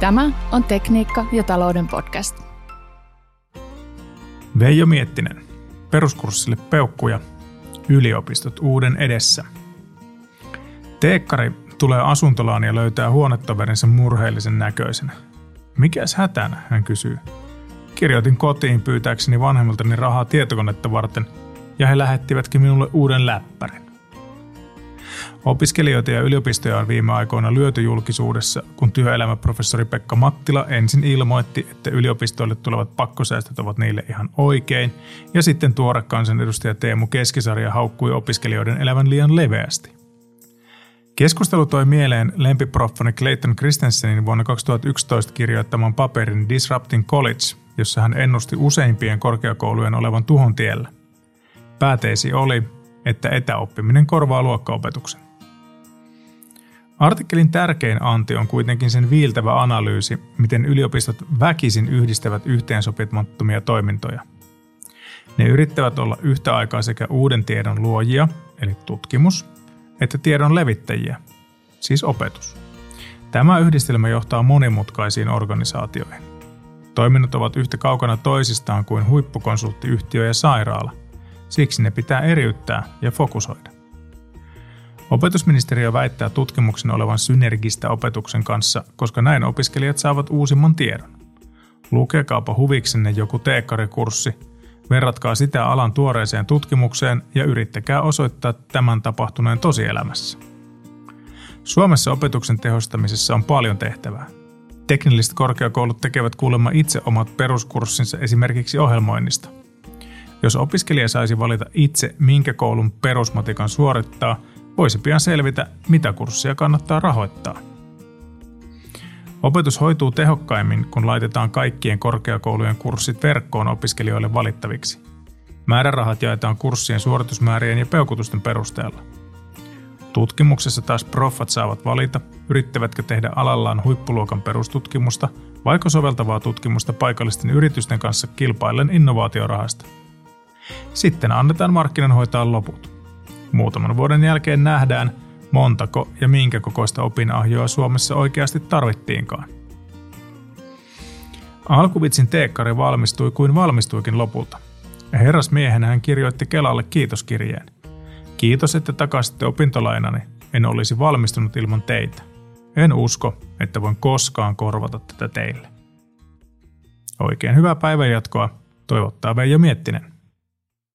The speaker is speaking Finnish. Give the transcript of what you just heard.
Tämä on Tekniikka ja talouden podcast. Veijo Miettinen. Peruskurssille peukkuja. Yliopistot uuden edessä. Teekkari tulee asuntolaan ja löytää huonetoverinsa murheellisen näköisenä. Mikäs hätänä, hän kysyy. Kirjoitin kotiin pyytääkseni vanhemmiltani rahaa tietokonetta varten, ja he lähettivätkin minulle uuden läppärin. Opiskelijoita ja yliopistoja on viime aikoina lyöty julkisuudessa, kun työelämäprofessori Pekka Mattila ensin ilmoitti, että yliopistoille tulevat pakkosäästöt ovat niille ihan oikein, ja sitten tuore kansanedustaja Teemu Keskisarja haukkui opiskelijoiden elävän liian leveästi. Keskustelu toi mieleen lempiproffani Clayton Christensenin vuonna 2011 kirjoittaman paperin Disrupting College, jossa hän ennusti useimpien korkeakoulujen olevan tuhon tiellä. Pääteesi oli, että etäoppiminen korvaa luokkaopetuksen. Artikkelin tärkein anti on kuitenkin sen viiltävä analyysi, miten yliopistot väkisin yhdistävät yhteensopimattomia toimintoja. Ne yrittävät olla yhtä aikaa sekä uuden tiedon luojia, eli tutkimus, että tiedon levittäjiä, siis opetus. Tämä yhdistelmä johtaa monimutkaisiin organisaatioihin. Toiminnot ovat yhtä kaukana toisistaan kuin huippukonsulttiyhtiö ja sairaala, siksi ne pitää eriyttää ja fokusoida. Opetusministeriö väittää tutkimuksen olevan synergistä opetuksen kanssa, koska näin opiskelijat saavat uusimman tiedon. Lukekaapa huviksenne joku teekkarikurssi, verratkaa sitä alan tuoreeseen tutkimukseen ja yrittäkää osoittaa tämän tapahtuneen tosielämässä. Suomessa opetuksen tehostamisessa on paljon tehtävää. Teknilliset korkeakoulut tekevät kuulemma itse omat peruskurssinsa esimerkiksi ohjelmoinnista. Jos opiskelija saisi valita itse, minkä koulun perusmatikan suorittaa – voisi pian selvitä, mitä kurssia kannattaa rahoittaa. Opetus hoituu tehokkaimmin, kun laitetaan kaikkien korkeakoulujen kurssit verkkoon opiskelijoille valittaviksi. Määrärahat jaetaan kurssien suoritusmäärien ja peukutusten perusteella. Tutkimuksessa taas proffat saavat valita, yrittävätkö tehdä alallaan huippuluokan perustutkimusta vaiko soveltavaa tutkimusta paikallisten yritysten kanssa kilpaillen innovaatiorahasta. Sitten annetaan markkinan hoitaa loput. Muutaman vuoden jälkeen nähdään, montako ja minkä kokoista opinahjoa Suomessa oikeasti tarvittiinkaan. Alkuvitsin teekkari valmistui kuin valmistuikin lopulta. Herrasmiehenä hän kirjoitti Kelalle kiitoskirjeen. Kiitos, että takasitte opintolainani. En olisi valmistunut ilman teitä. En usko, että voin koskaan korvata tätä teille. Oikein hyvää päivänjatkoa, toivottaa Veijo Miettinen.